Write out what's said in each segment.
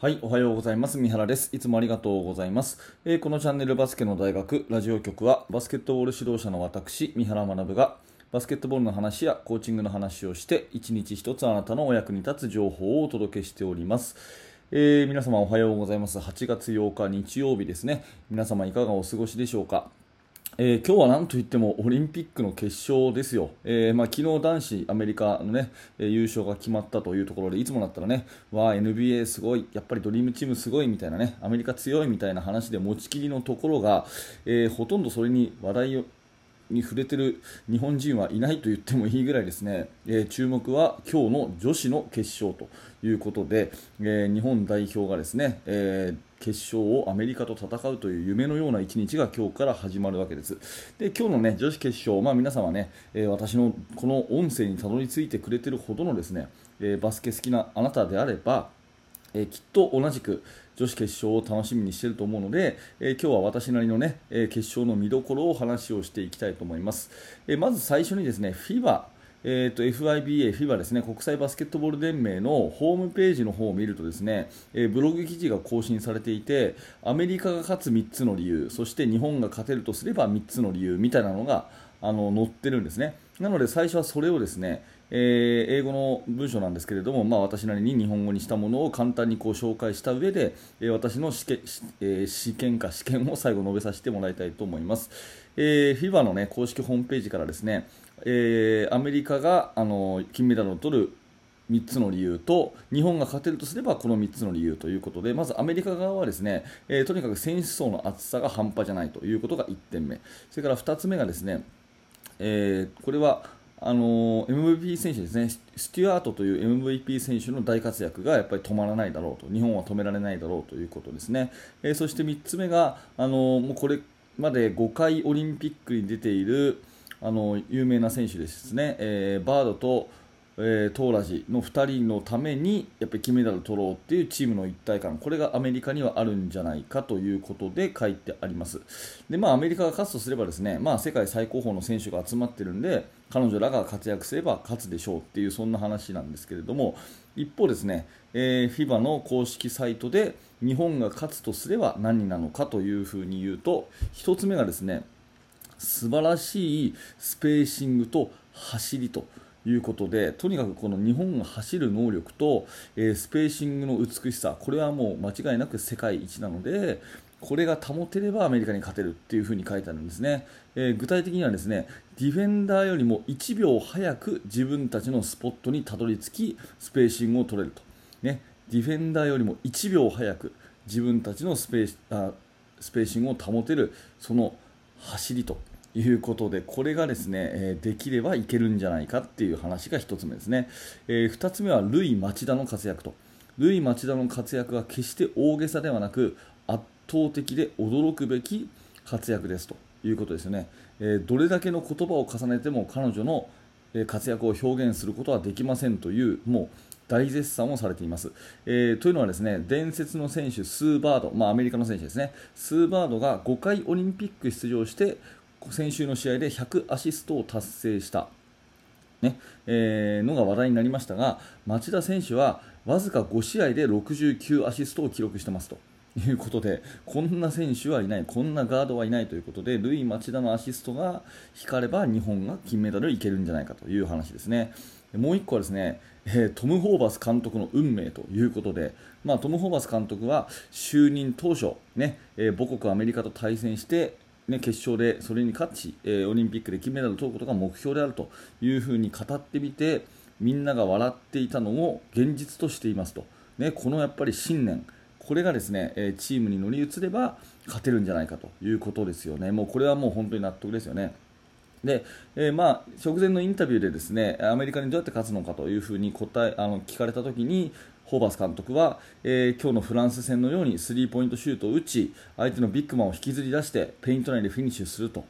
はい、おはようございます。三原です。いつもありがとうございます。えー、このチャンネルバスケの大学ラジオ局はバスケットボール指導者の私、三原学がバスケットボールの話やコーチングの話をして一日一つあなたのお役に立つ情報をお届けしております。えー、皆様おはようございます。8月8日日曜日ですね。皆様いかがお過ごしでしょうか？えー、今日は何といってもオリンピックの決勝ですよ、えーまあ、昨日男子アメリカの、ねえ、優勝が決まったというところでいつもだったらねわ NBA すごいやっぱりドリームチームすごいみたいなねアメリカ強いみたいな話で持ちきりのところが、え、ほとんどそれに話題をに触れてる日本人はいないと言ってもいいぐらいですね、えー、注目は今日の女子の決勝ということで、えー、日本代表がですね、えー、決勝をアメリカと戦うという夢のような一日が今日から始まるわけです。で今日の、ね、女子決勝、まあ、皆様ね、え私のこの音声にたどり着いてくれてるほどのですね、えバスケ好きなあなたであれば、えきっと同じく女子決勝を楽しみにしていると思うので、え今日は私なりのね、え決勝の見どころを話をしていきたいと思います。えまず最初にですね FIBA えーと、FIBA、FIBA ですね、国際バスケットボール連盟のホームページの方を見るとですね、えー、ブログ記事が更新されていて、アメリカが勝つ3つの理由、そして日本が勝てるとすれば3つの理由みたいなのがあの載ってるんですね。なので最初はそれをですね、えー、英語の文章なんですけれども、まあ、私なりに日本語にしたものを簡単にこう紹介した上で、えー、私の試験,、えー、試験か試験を最後述べさせてもらいたいと思います。えー、FIBA の、ね、公式ホームページからですね、えー、アメリカがあの金メダルを取る3つの理由と日本が勝てるとすればこの3つの理由ということでまずアメリカ側はですね、えー、とにかく選手層の厚さが半端じゃないということが1点目。それから2つ目がですね、えー、これはあの MVP 選手ですね、スチュアートという MVP 選手の大活躍がやっぱり止まらないだろうと、日本は止められないだろうということですね、えー、そして3つ目が、あのもうこれまで5回オリンピックに出ているあの有名な選手ですね、えー、バードとえー、トーラジの2人のためにやっぱり金メダルを取ろうっていうチームの一体感。これがアメリカにはあるんじゃないかということで書いてあります。で、まあ、アメリカが勝つとすればですね、まあ、世界最高峰の選手が集まってるんで彼女らが活躍すれば勝つでしょうっていうそんな話なんですけれども一方ですね、えー、FIBA の公式サイトで日本が勝つとすれば何なのかというふうに言うと1つ目がですね素晴らしいスペーシングと走りということでとにかくこの日本が走る能力と、えー、スペーシングの美しさこれはもう間違いなく世界一なのでこれが保てればアメリカに勝てるっていう風に書いてあるんですね、えー、具体的にはですねディフェンダーよりも1秒早く自分たちのスポットにたどり着きスペーシングを取れると、ね、ディフェンダーよりも1秒早く自分たちのスペーあスペーシングを保てるその走りということでこれがですね、えできればいけるんじゃないかっていう話が1つ目ですね、え、2つ目はルイ・町田の活躍と。ルイ・町田の活躍が決して大げさではなく圧倒的で驚くべき活躍ですということですよね、え、どれだけの言葉を重ねても彼女の活躍を表現することはできませんというもう大絶賛をされています、えー、というのはですね伝説の選手スー・バード、まあ、アメリカの選手ですねスー・バードが5回オリンピック出場して先週の試合で100アシストを達成した、ねえー、のが話題になりましたが町田選手はわずか5試合で69アシストを記録してますと。いうことでこんな選手はいないこんなガードはいないということでルイ・町田のアシストが光れば日本が金メダルいけるんじゃないかという話ですね。もう1個はですね、えー、トム・ホーバス監督の運命ということで、まあ、トム・ホーバス監督は就任当初、ねえー、母国アメリカと対戦してね、決勝でそれに勝ち、えー、オリンピックで金メダルを取ることが目標であるというふうに語ってみてみんなが笑っていたのを現実としていますと、ね、このやっぱり信念。これがですね、えチームに乗り移れば勝てるんじゃないかということですよね、もうこれはもう本当に納得ですよね。で、えー、まあ、直前のインタビューでですねアメリカにどうやって勝つのかというふうに答えあの聞かれたときにホーバス監督は、えー、今日のフランス戦のようにスリーポイントシュートを打ち相手のビッグマンを引きずり出してペイント内でフィニッシュすると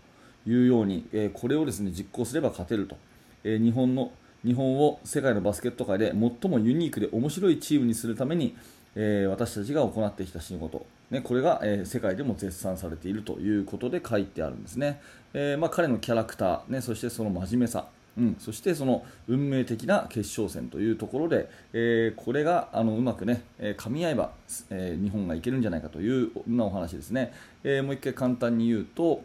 いうように、えー、これをですね実行すれば勝てると、えー、日本の日本を世界のバスケット界で最もユニークで面白いチームにするために、え私たちが行ってきた仕事、ね、これが、え世界でも絶賛されているということで書いてあるんですね、えまあ、彼のキャラクター、ね、そしてその真面目さ。うん、そしてその運命的な決勝戦というところで、えー、これがあのうまくね、え噛み合えば、え、日本がいけるんじゃないかというようなお話ですね、え、もう一回簡単に言うと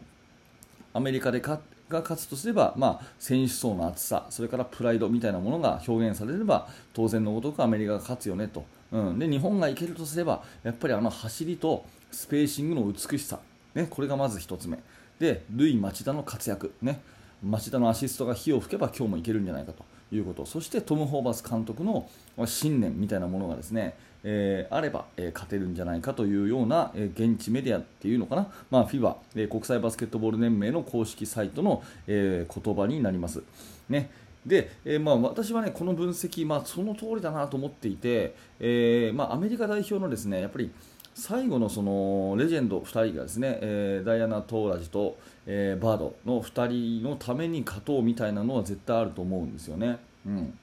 アメリカで勝が勝つとすれば、まあ、選手層の厚さそれからプライドみたいなものが表現されれば当然のごとくアメリカが勝つよねと、うん、で日本がいけるとすればやっぱりあの走りとスペーシングの美しさ、ね、これがまず1つ目。でルイ・町田の活躍、ね、町田のアシストが火を吹けば今日もいけるんじゃないかと。いうこと。そしてトム・ホーバス監督の信念みたいなものがですね、えー、あれば、えー、勝てるんじゃないかというような、えー、現地メディアっていうのかな、まあ、FIBA、え国際バスケットボール連盟の公式サイトの、え言葉になります。ね。で、えー、まあ、私は、ね、この分析、まあ、その通りだなと思っていて、えーまあ、アメリカ代表のですねやっぱり最後のそのレジェンド2人がですね、えー、ダイアナ・トーラジと、えー、バードの2人のために勝とうみたいなのは絶対あると思うんですよね。うん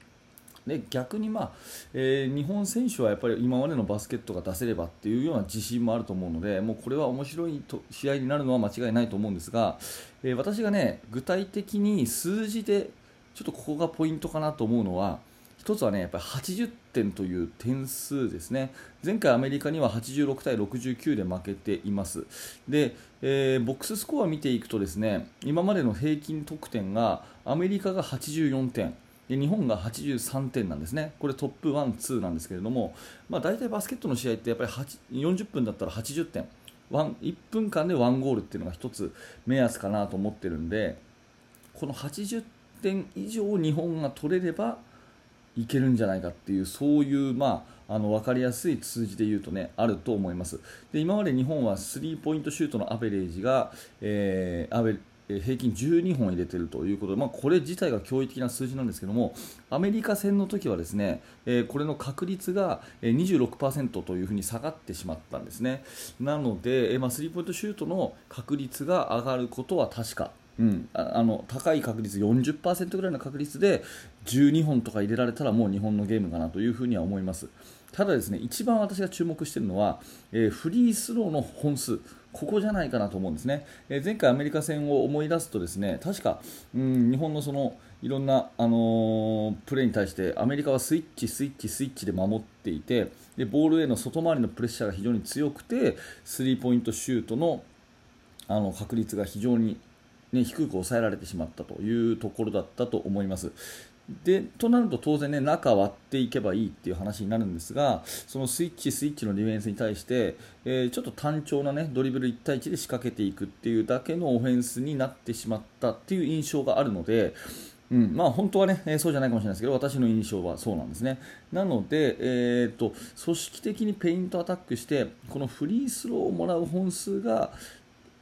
で逆に、まあえー、日本選手はやっぱり今までのバスケットが出せればっていうような自信もあると思うのでもうこれは面白いと試合になるのは間違いないと思うんですが、えー、私がね具体的に数字でちょっとここがポイントかなと思うのは1つはねやっぱり80点という点数ですね。前回アメリカには86対69で負けています。で、えー、ボックススコアを見ていくとですね今までの平均得点がアメリカが84点で日本が83点なんですね、これトップ1、2なんですけれども、まあ、大体バスケットの試合ってやっぱり40分だったら80点、1分間で1ゴールっていうのが1つ目安かなと思ってるんで、この80点以上日本が取れれば、いけるんじゃないかっていうそういう、まあ、あの分かりやすい数字で言うとねあると思います。で今まで日本はスリーポイントシュートのアベレージが、えー、アベ平均12本入れているということで、まあ、これ自体が驚異的な数字なんですけどもアメリカ戦の時はですね、えー、これの確率が26%というふに下がってしまったんですね。なので、えー、まあ、スリーポイントシュートの確率が上がることは確か。うん、ああの高い確率40%ぐらいの確率で12本とか入れられたらもう日本のゲームかなというふうには思います。ただですね一番私が注目しているのは、えー、フリースローの本数。ここじゃないかなと思うんですね、えー、前回アメリカ戦を思い出すとですね確か、うん、日本のそのいろんな、あのー、プレーに対してアメリカはスイッチ、スイッチ、スイッチで守っていてでボールへの外回りのプレッシャーが非常に強くてスリーポイントシュートのあの確率が非常にね、低く抑えられてしまったというところだったと思います。でとなると当然、ね、中割っていけばいいっていう話になるんですがそのスイッチ、スイッチのディフェンスに対して、えー、ちょっと単調な、ね、ドリブル1対1で仕掛けていくっていうだけのオフェンスになってしまったっていう印象があるので、うんまあ、本当はね、えー、そうじゃないかもしれないですけど私の印象はそうなんですね。なので、えーと組織的にペイントアタックしてこのフリースローをもらう本数が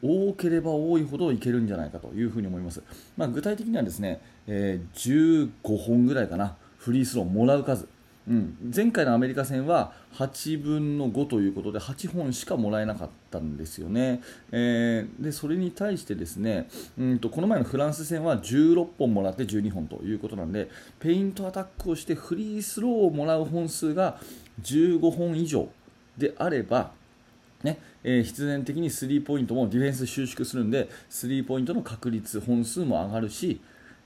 多ければ多いほどいけるんじゃないかというふうに思います、まあ、具体的にはですね、えー、15本ぐらいかな。フリースローもらう数、うん、前回のアメリカ戦は8分の5ということで8本しかもらえなかったんですよね、えー、でそれに対してですねうんとこの前のフランス戦は16本もらって12本ということなんでペイントアタックをしてフリースローをもらう本数が15本以上であればねえー、必然的にスリーポイントもディフェンス収縮するんでスリーポイントの確率、本数も上がるし、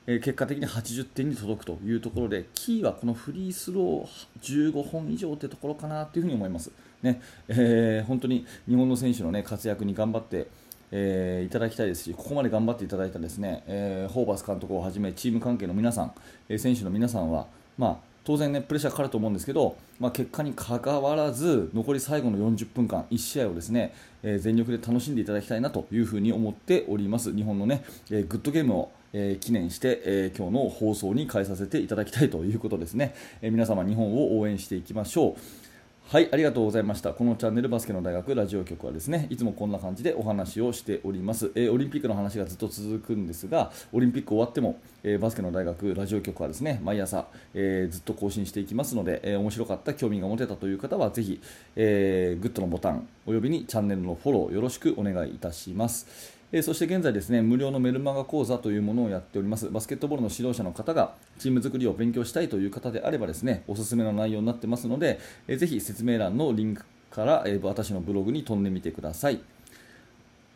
えー、結果的に80点に届くというところでキーはこのフリースロー15本以上というところかなというふに思います、ねえー、本当に日本の選手の、ね、活躍に頑張ってえー、いただきたいですしここまで頑張っていただいたですね、えー、ホーバス監督をはじめチーム関係の皆さん、えー、選手の皆さんは、まあ、当然ねプレッシャーかかると思うんですけど、まあ、結果にかかわらず残り最後の40分間1試合をですね、えー、全力で楽しんでいただきたいなというふに思っております。日本のね、えー、グッドゲームをえー、記念して、え、今日の放送に代えさせていただきたいということですね、え、皆様日本を応援していきましょう。はい、ありがとうございました。このチャンネルバスケの大学ラジオ局はですね、いつもこんな感じでお話をしております。えー、オリンピックの話がずっと続くんですが、オリンピック終わっても、えー、バスケの大学ラジオ局はですね、毎朝、えー、ずっと更新していきますので、え面白かった、興味が持てたという方はぜひ、えグッドのボタンおよびにチャンネルのフォローよろしくお願いいたします。えそして現在ですね無料のメルマガ講座というものをやっております。バスケットボールの指導者の方がチーム作りを勉強したいという方であればですねおすすめの内容になってますので、えぜひ説明欄のリンクから、え私のブログに飛んでみてください。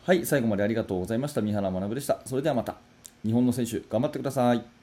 はい最後までありがとうございました。三原学でした。それではまた。日本の選手頑張ってください。